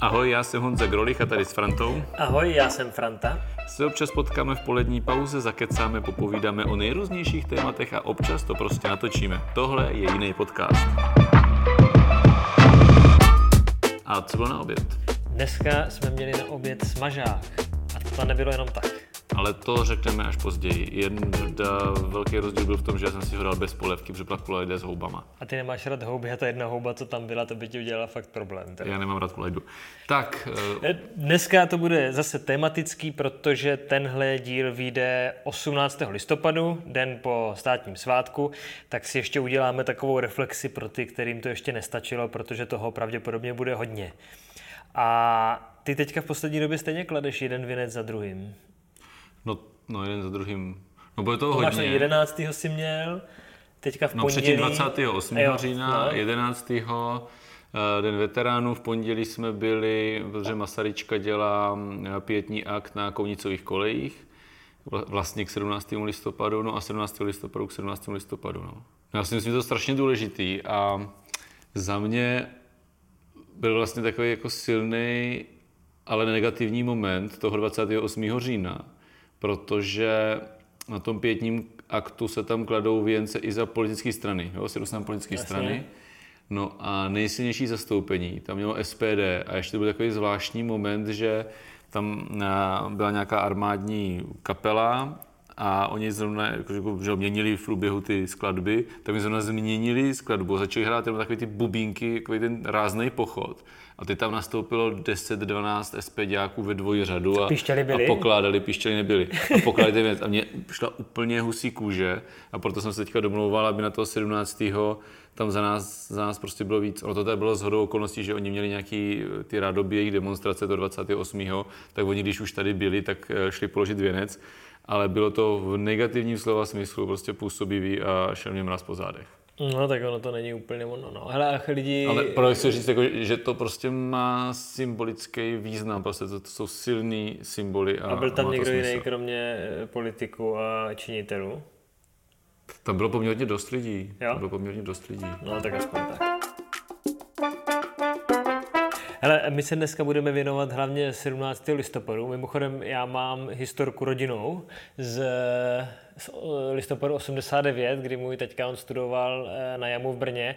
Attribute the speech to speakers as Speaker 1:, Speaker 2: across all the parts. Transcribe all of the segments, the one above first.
Speaker 1: Ahoj, já jsem Honza Grolich a tady s Frantou.
Speaker 2: Ahoj, já jsem Franta.
Speaker 1: Se občas potkáme v polední pauze, zakecáme, popovídáme o nejrůznějších tématech a občas to prostě natočíme. Tohle je jiný podcast. A co bylo na oběd?
Speaker 2: Dneska jsme měli na oběd smažák. A to nebylo jenom tak.
Speaker 1: Ale to řekneme až později. Jeden velký rozdíl byl v tom, že já jsem si ho dal bez polevky, protože pak jde s houbama.
Speaker 2: A ty nemáš rád houby a ta jedna houba, co tam byla, to by ti udělala fakt problém.
Speaker 1: Teda. Já nemám rád kulajdu. Tak.
Speaker 2: Uh... Dneska to bude zase tematický, protože tenhle díl vyjde 18. listopadu, den po státním svátku, tak si ještě uděláme takovou reflexi pro ty, kterým to ještě nestačilo, protože toho pravděpodobně bude hodně. A ty teďka v poslední době stejně kladeš jeden věnec za druhým.
Speaker 1: No, no jeden za druhým. No bude toho
Speaker 2: to
Speaker 1: hodně.
Speaker 2: Máš 11. si měl, teďka v
Speaker 1: no,
Speaker 2: pondělí.
Speaker 1: No 28. Jo, října, no. 11. Eh, den veteránů. V pondělí jsme byli, protože Masaryčka dělá eh, pětní akt na Kovnicových kolejích, vlastně k 17. listopadu, no a 17. listopadu k 17. listopadu. No. Já si myslím, že to strašně důležitý a za mě byl vlastně takový jako silný, ale negativní moment toho 28. října, protože na tom pětním aktu se tam kladou věnce i za politické strany, jo, se dostanou politické Jasně. strany. No a nejsilnější zastoupení, tam mělo SPD a ještě to byl takový zvláštní moment, že tam byla nějaká armádní kapela a oni zrovna, jako, že měnili v průběhu ty skladby, tak mi zrovna změnili skladbu a začali hrát jenom takové ty bubínky, takový ten rázný pochod. A teď tam nastoupilo 10-12 SPďáků ve dvoji řadu a,
Speaker 2: byli?
Speaker 1: a pokládali, pištěli nebyli. A pokládali věc. A mě šla úplně husí kůže a proto jsem se teďka domlouval, aby na toho 17. tam za nás, za nás prostě bylo víc. Ono to tady bylo zhodou okolností, že oni měli nějaký ty rádoby demonstrace do 28. tak oni, když už tady byli, tak eh, šli položit věnec ale bylo to v negativním slova smyslu prostě působivý a šel mě mraz po zádech.
Speaker 2: No tak ono to není úplně ono. No. Hele, ach, lidi...
Speaker 1: Ale proč chci říct, jako, že to prostě má symbolický význam, prostě to, to jsou silný symboly. A,
Speaker 2: a byl tam někdo jiný, kromě eh, politiků a činitelů?
Speaker 1: Tam bylo poměrně dost lidí.
Speaker 2: Jo?
Speaker 1: Tam bylo poměrně dost lidí.
Speaker 2: No tak aspoň tak. Hele, my se dneska budeme věnovat hlavně 17. listopadu. Mimochodem, já mám historku rodinou z, z listopadu 89, kdy můj teďka on studoval eh, na JAMu v Brně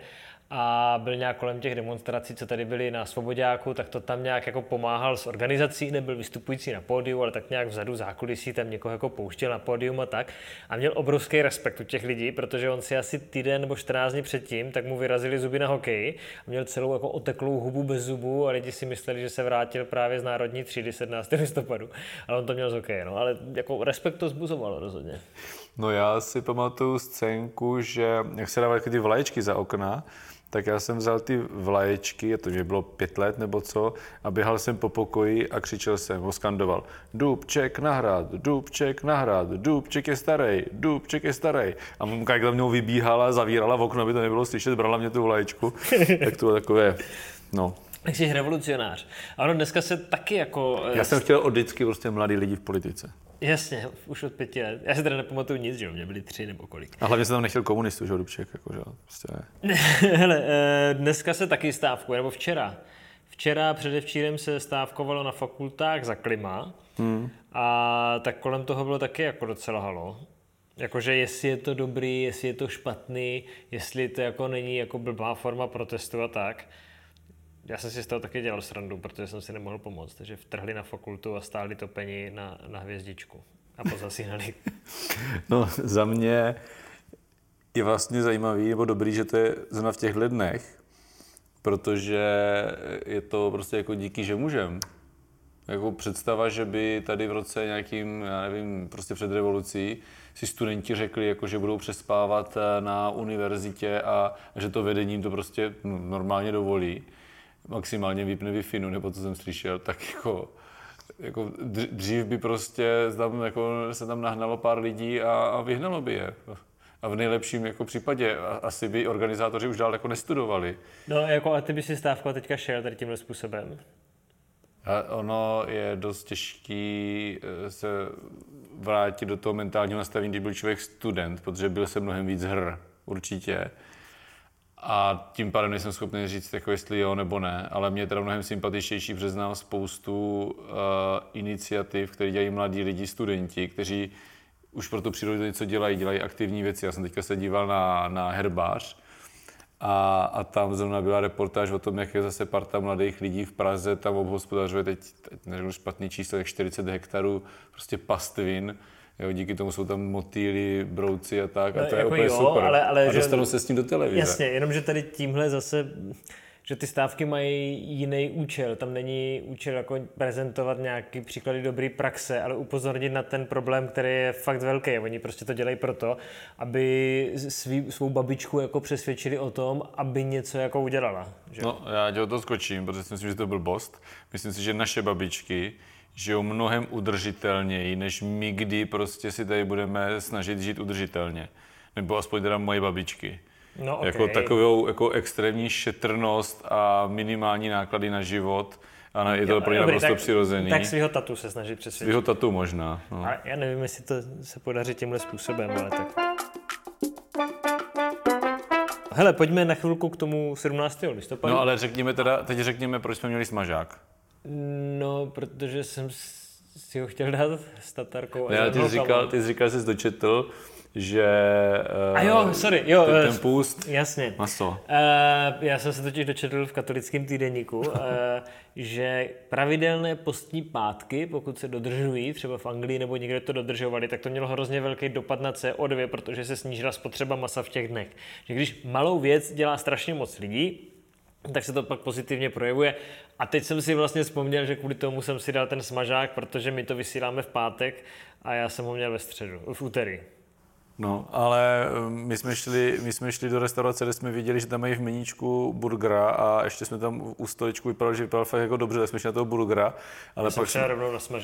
Speaker 2: a byl nějak kolem těch demonstrací, co tady byly na Svobodáku, tak to tam nějak jako pomáhal s organizací, nebyl vystupující na pódiu, ale tak nějak vzadu zákulisí tam někoho jako pouštěl na pódium a tak. A měl obrovský respekt u těch lidí, protože on si asi týden nebo 14 dní předtím, tak mu vyrazili zuby na hokej a měl celou jako oteklou hubu bez zubů a lidi si mysleli, že se vrátil právě z národní třídy 17. listopadu. Ale on to měl z hokeje, no. Ale jako respekt to zbuzovalo rozhodně.
Speaker 1: No já si pamatuju scénku, že jak se dávaly ty vlaječky za okna, tak já jsem vzal ty vlaječky, to že bylo pět let nebo co, a běhal jsem po pokoji a křičel jsem, oskandoval, Dubček na hrad, Dubček na hrad, Dubček je starý, Dubček je starý. A mamka jak za mnou vybíhala, zavírala v okno, aby to nebylo slyšet, brala mě tu vlaječku. tak to bylo takové, no,
Speaker 2: tak jsi revolucionář. Ano, dneska se taky jako...
Speaker 1: Já jsem chtěl od vždycky prostě mladý lidi v politice.
Speaker 2: Jasně, už od pěti let. Já si teda nepamatuju nic, že jo, mě byli tři nebo kolik.
Speaker 1: A hlavně jsem tam nechtěl komunistů, že jo, Dubček, jako, že prostě
Speaker 2: ne. Hele, eh, dneska se taky stávkuje, nebo včera. Včera, předevčírem se stávkovalo na fakultách za klima hmm. a tak kolem toho bylo taky jako docela halo. Jakože jestli je to dobrý, jestli je to špatný, jestli to jako není jako blbá forma protestu a tak. Já jsem si z toho taky dělal srandu, protože jsem si nemohl pomoct. Takže vtrhli na fakultu a stáli topení na, na hvězdičku a pozasínali.
Speaker 1: no za mě je vlastně zajímavý nebo dobrý, že to je zrovna v těchto dnech, protože je to prostě jako díky, že můžem. Jako představa, že by tady v roce nějakým, já nevím, prostě před revolucí si studenti řekli, jako, že budou přespávat na univerzitě a, a že to vedením to prostě normálně dovolí maximálně vypne wi no, nebo co jsem slyšel, tak jako, jako dřív by prostě tam, jako, se tam nahnalo pár lidí a, a vyhnalo by je. A v nejlepším jako případě asi by organizátoři už dál jako nestudovali.
Speaker 2: No jako a ty by si stávko teďka šel tady tímhle způsobem?
Speaker 1: A ono je dost těžký eh, se vrátit do toho mentálního nastavení, když byl člověk student, protože byl se mnohem víc hr, určitě a tím pádem nejsem schopný říct, jako jestli jo nebo ne, ale mě je teda mnohem sympatičtější, protože znám spoustu uh, iniciativ, které dělají mladí lidi, studenti, kteří už pro tu přírodu něco dělají, dělají aktivní věci. Já jsem teďka se díval na, na herbář a, a tam zrovna byla reportáž o tom, jak je zase parta mladých lidí v Praze, tam obhospodařuje teď, teď neřeknu špatný číslo, jak 40 hektarů prostě pastvin, Jo, díky tomu jsou tam motýly, brouci a tak. No, a to je jako úplně jo, super. Ale, ale a dostanou že, se s tím do televize.
Speaker 2: Jasně, jenomže tady tímhle zase že ty stávky mají jiný účel. Tam není účel jako prezentovat nějaký příklady dobré praxe, ale upozornit na ten problém, který je fakt velký. Oni prostě to dělají proto, aby svý, svou babičku jako přesvědčili o tom, aby něco jako udělala. Že?
Speaker 1: No, já tě o to skočím, protože si myslím, že to byl bost. Myslím si, že naše babičky žijou mnohem udržitelněji, než my, kdy prostě si tady budeme snažit žít udržitelně. Nebo aspoň teda moje babičky. No, okay. Jako takovou jako extrémní šetrnost a minimální náklady na život. A je to jo, pro ně naprosto tak, přirozený.
Speaker 2: Tak svého tatu se snažit přesvědčit.
Speaker 1: Svého tatu možná.
Speaker 2: No. A já nevím, jestli to se podaří tímhle způsobem, ale tak. Hele, pojďme na chvilku k tomu 17. listopadu.
Speaker 1: No ale řekněme teda, teď řekněme, proč jsme měli smažák.
Speaker 2: No, protože jsem si ho chtěl dát s tatarkou.
Speaker 1: Ne, ty jsi říkal, ty jsi říkal, že jsi dočetl, že
Speaker 2: uh, a jo, sorry, jo,
Speaker 1: ten, ten eh, půst,
Speaker 2: jasně.
Speaker 1: maso. Uh,
Speaker 2: já jsem se totiž dočetl v katolickém týdenníku, uh, že pravidelné postní pátky, pokud se dodržují, třeba v Anglii nebo někde to dodržovali, tak to mělo hrozně velký dopad na CO2, protože se snížila spotřeba masa v těch dnech. Že když malou věc dělá strašně moc lidí, tak se to pak pozitivně projevuje. A teď jsem si vlastně vzpomněl, že kvůli tomu jsem si dal ten smažák, protože my to vysíláme v pátek a já jsem ho měl ve středu, v úterý.
Speaker 1: No, ale um, my jsme, šli, my jsme šli do restaurace, kde jsme viděli, že tam mají v meníčku burgera a ještě jsme tam u stoličku vypadali, že vypadal fakt jako dobře, tak jsme šli na toho burgera. Ale, pak jsme,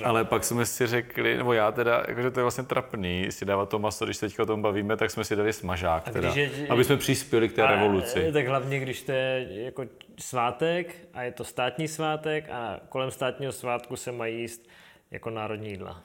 Speaker 1: ale pak jsme si řekli, nebo já teda, jakože to je vlastně trapný, si dávat to maso, když teďka o tom bavíme, tak jsme si dali smažák, teda, je, aby jsme přispěli k té a, revoluci.
Speaker 2: Tak hlavně, když to je jako svátek a je to státní svátek a kolem státního svátku se mají jíst jako národní jídla.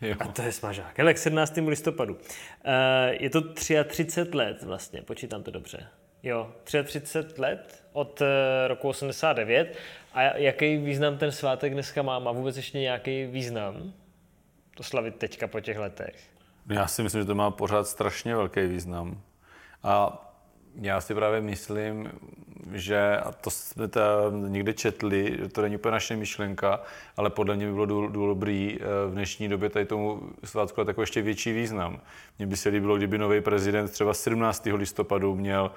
Speaker 2: Jo. A to je smažák. Hele, k 17. listopadu. Eh, je to 33 let vlastně, počítám to dobře. Jo, 33 let od eh, roku 89. A jaký význam ten svátek dneska má? Má vůbec ještě nějaký význam to slavit teďka po těch letech?
Speaker 1: Já si myslím, že to má pořád strašně velký význam. A já si právě myslím, že, a to jsme to někde četli, že to není úplně naše myšlenka, ale podle mě by bylo dobrý eh, v dnešní době tady tomu svátku takový ještě větší význam. Mně by se líbilo, kdyby nový prezident třeba 17. listopadu měl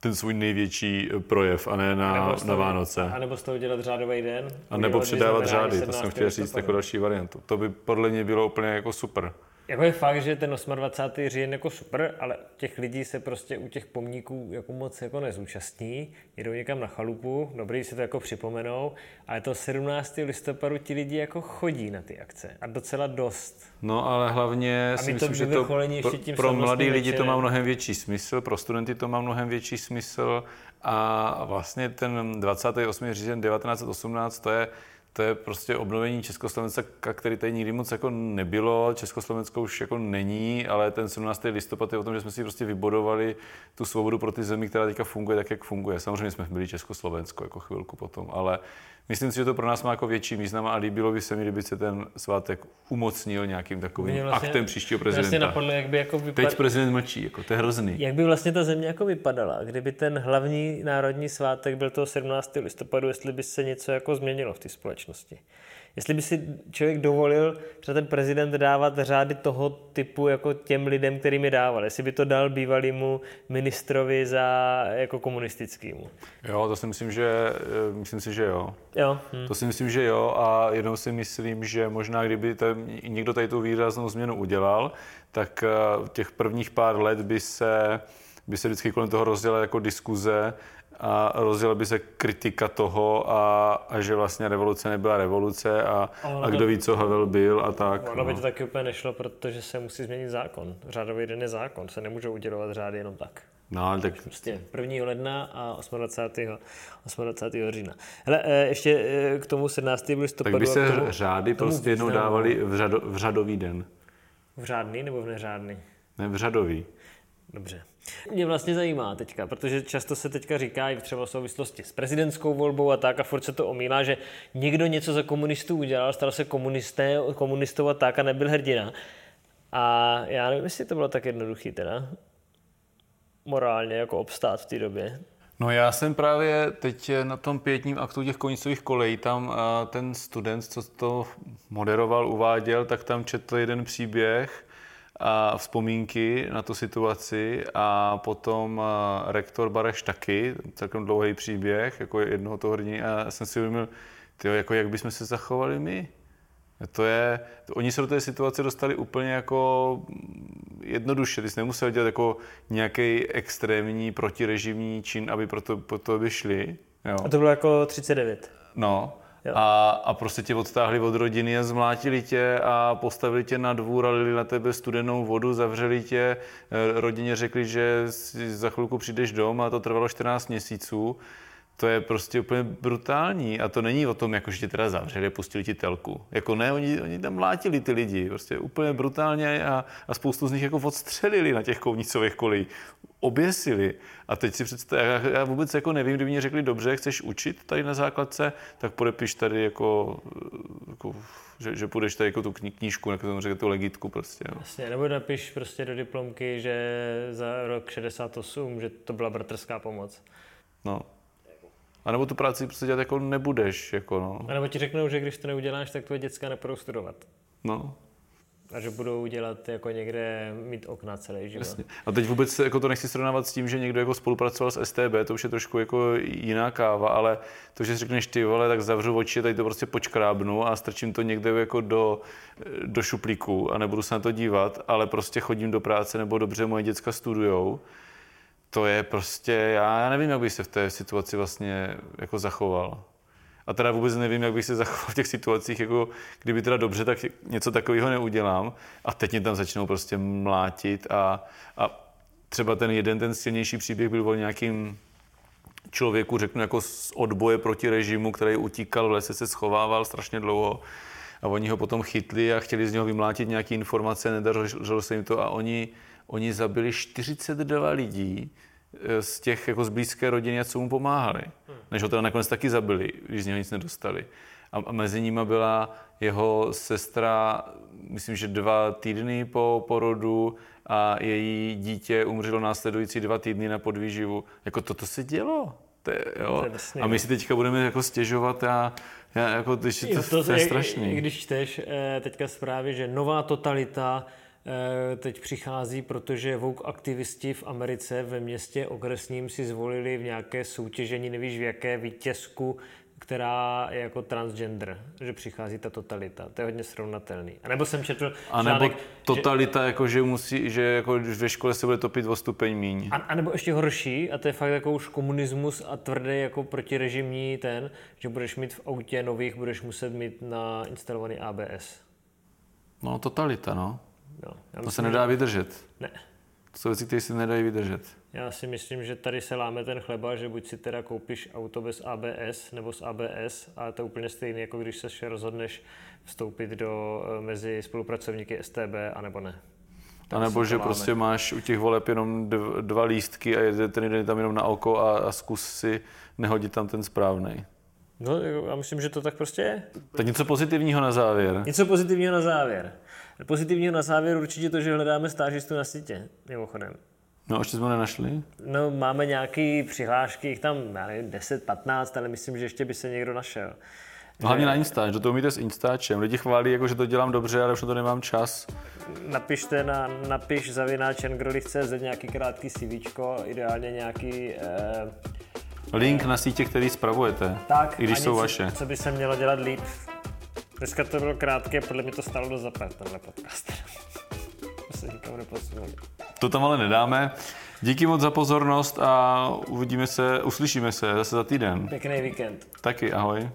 Speaker 1: ten svůj největší eh, projev a ne na, na Vánoce.
Speaker 2: A nebo z toho dělat řádový den.
Speaker 1: A nebo předávat řády, to jsem chtěl říct jako další variantu. To by podle mě bylo úplně jako super.
Speaker 2: Jako je fakt, že ten 28. říjen jako super, ale těch lidí se prostě u těch pomníků jako moc jako nezúčastní. Jedou někam na chalupu, dobrý si to jako připomenou, ale to 17. listopadu ti lidi jako chodí na ty akce a docela dost.
Speaker 1: No ale hlavně a si myslím, že to pro, pro mladý lidi to má mnohem větší smysl, pro studenty to má mnohem větší smysl a vlastně ten 28. říjen 1918 to je to je prostě obnovení Československa, který tady nikdy moc jako nebylo. Československo už jako není, ale ten 17. listopad je o tom, že jsme si prostě vybodovali tu svobodu pro ty zemi, která teďka funguje tak, jak funguje. Samozřejmě jsme byli Československo jako chvilku potom, ale Myslím si, že to pro nás má jako větší význam a líbilo by se mi, kdyby se ten svátek umocnil nějakým takovým vlastně, aktem příštího prezidenta. Vlastně
Speaker 2: napadlo, jak by jako vypad...
Speaker 1: Teď prezident mlčí, jako, to je hrozný.
Speaker 2: Jak by vlastně ta země jako vypadala, kdyby ten hlavní národní svátek byl toho 17. listopadu, jestli by se něco jako změnilo v té společnosti? Jestli by si člověk dovolil, že ten prezident dávat řády toho typu jako těm lidem, kterým je dával. Jestli by to dal bývalýmu ministrovi za jako komunistickýmu.
Speaker 1: Jo, to si myslím, že eh, myslím si, že jo.
Speaker 2: Jo.
Speaker 1: Hm. To si myslím, že jo a jenom si myslím, že možná kdyby tam někdo tady tu výraznou změnu udělal, tak eh, těch prvních pár let by se by se vždycky kolem toho rozdělala jako diskuze, a rozjela by se kritika toho a, a že vlastně revoluce nebyla revoluce a, a kdo ví, co Havel byl a tak.
Speaker 2: Ono no. by to taky úplně nešlo, protože se musí změnit zákon. Řádový den je zákon, se nemůžou udělovat řády jenom tak.
Speaker 1: No, ale tak...
Speaker 2: Prostě 1. ledna a 28. 28. října. Hele, eh, ještě eh, k tomu 17. listopadu.
Speaker 1: Tak by se tomu, řády tomu prostě jednou dávali v, řado, v řadový den.
Speaker 2: V řádný nebo v neřádný?
Speaker 1: Ne, v řadový.
Speaker 2: Dobře. Mě vlastně zajímá teďka, protože často se teďka říká i třeba v souvislosti s prezidentskou volbou a tak a furt se to omílá, že někdo něco za komunistů udělal, stal se komunisté, komunistou a tak a nebyl hrdina. A já nevím, jestli to bylo tak jednoduchý teda morálně jako obstát v té době.
Speaker 1: No já jsem právě teď na tom pětním aktu těch konicových kolejí, tam ten student, co to moderoval, uváděl, tak tam četl jeden příběh a vzpomínky na tu situaci a potom rektor Bareš taky, celkem dlouhý příběh, jako jednoho toho hrdiny a já jsem si uvědomil, tyjo, jako jak bychom se zachovali my. To je, to, oni se do té situace dostali úplně jako jednoduše. Ty jsi nemusel dělat jako nějaký extrémní protirežimní čin, aby pro to, pro to vyšli. Jo.
Speaker 2: A to bylo jako 39.
Speaker 1: No. A, a prostě tě odtáhli od rodiny a zmlátili tě a postavili tě na dvůr a lili na tebe studenou vodu, zavřeli tě, eh, rodině řekli, že za chvilku přijdeš dom a to trvalo 14 měsíců to je prostě úplně brutální a to není o tom, jako, že tě teda zavřeli, pustili ti telku. Jako ne, oni, oni tam mlátili ty lidi, prostě úplně brutálně a, a spoustu z nich jako odstřelili na těch kovnicových kolí, oběsili. A teď si představ, já, já vůbec jako nevím, kdyby mě řekli, dobře, chceš učit tady na základce, tak podepiš tady jako, jako že, že půjdeš tady jako tu knížku, jako tomu řekl, tu legitku prostě. Jo.
Speaker 2: Jasně, nebo napiš prostě do diplomky, že za rok 68, že to byla bratrská pomoc.
Speaker 1: No, a nebo tu práci prostě dělat jako nebudeš. Jako no.
Speaker 2: A nebo ti řeknou, že když to neuděláš, tak tvoje děcka nepůjdou studovat.
Speaker 1: No.
Speaker 2: A že budou dělat jako někde mít okna celý život. Jasně.
Speaker 1: A teď vůbec jako to nechci srovnávat s tím, že někdo jako spolupracoval s STB, to už je trošku jako jiná káva, ale to, že si řekneš ty vole, tak zavřu oči, tady to prostě počkrábnu a strčím to někde jako do, do šuplíku a nebudu se na to dívat, ale prostě chodím do práce nebo dobře moje děcka studujou to je prostě, já, nevím, jak bych se v té situaci vlastně jako zachoval. A teda vůbec nevím, jak bych se zachoval v těch situacích, jako kdyby teda dobře, tak něco takového neudělám. A teď mě tam začnou prostě mlátit a, a třeba ten jeden, ten silnější příběh byl o nějakým člověku, řeknu, jako z odboje proti režimu, který utíkal v lese, se schovával strašně dlouho a oni ho potom chytli a chtěli z něho vymlátit nějaké informace, nedařilo se jim to a oni oni zabili 42 lidí eh, z těch jako z blízké rodiny, co mu pomáhali. Než ho teda nakonec taky zabili, když z něho nic nedostali. A, mezi nimi byla jeho sestra, myslím, že dva týdny po porodu a její dítě umřelo následující dva týdny na podvýživu. Jako toto se dělo. To je, jo. To je a my si teďka budeme jako stěžovat a já, jako, když to, to, to, je strašný.
Speaker 2: Když čteš eh, teďka zprávy, že nová totalita teď přichází, protože Vogue aktivisti v Americe ve městě okresním si zvolili v nějaké soutěžení, nevíš v jaké vítězku, která je jako transgender, že přichází ta totalita. To je hodně srovnatelný. A nebo jsem četl
Speaker 1: A nebo totalita, že, jako že musí, že jako ve škole se bude topit o stupeň míň.
Speaker 2: A, a nebo ještě horší, a to je fakt jako už komunismus a tvrdý jako protirežimní ten, že budeš mít v autě nových, budeš muset mít na instalovaný ABS.
Speaker 1: No, totalita, no.
Speaker 2: No,
Speaker 1: já to se nedá vydržet.
Speaker 2: Ne.
Speaker 1: To jsou věci, které si nedají vydržet.
Speaker 2: Já si myslím, že tady se láme ten chleba, že buď si teda koupíš auto bez ABS nebo s ABS a to je úplně stejné, jako když se rozhodneš vstoupit do, eh, mezi spolupracovníky STB, anebo ne.
Speaker 1: A nebo že láme. prostě máš u těch voleb jenom dva lístky a jede ten jeden tam jenom na oko a, a zkus si nehodit tam ten správný.
Speaker 2: No, já myslím, že to tak prostě je.
Speaker 1: Tak něco pozitivního na závěr.
Speaker 2: Něco pozitivního na závěr. Pozitivního na závěr určitě to, že hledáme stážistu na sítě, mimochodem.
Speaker 1: No, ještě jsme nenašli?
Speaker 2: No, máme nějaké přihlášky, jich tam, já nevím, 10, 15, ale myslím, že ještě by se někdo našel.
Speaker 1: No, hlavně na Instač, do toho umíte s Instačem. Lidi chválí, jako, že to dělám dobře, ale už na to nemám čas.
Speaker 2: Napište na napiš zavináčengroliv.cz nějaký krátký CV, ideálně nějaký eh,
Speaker 1: Link na sítě, který spravujete, tak, i když jsou vaše.
Speaker 2: Co by se mělo dělat líp? Dneska to bylo krátké, podle mě to stalo do zapad, tenhle podcast. to se nikam neposunuli.
Speaker 1: To tam ale nedáme. Díky moc za pozornost a uvidíme se, uslyšíme se zase za týden.
Speaker 2: Pěkný víkend.
Speaker 1: Taky, ahoj.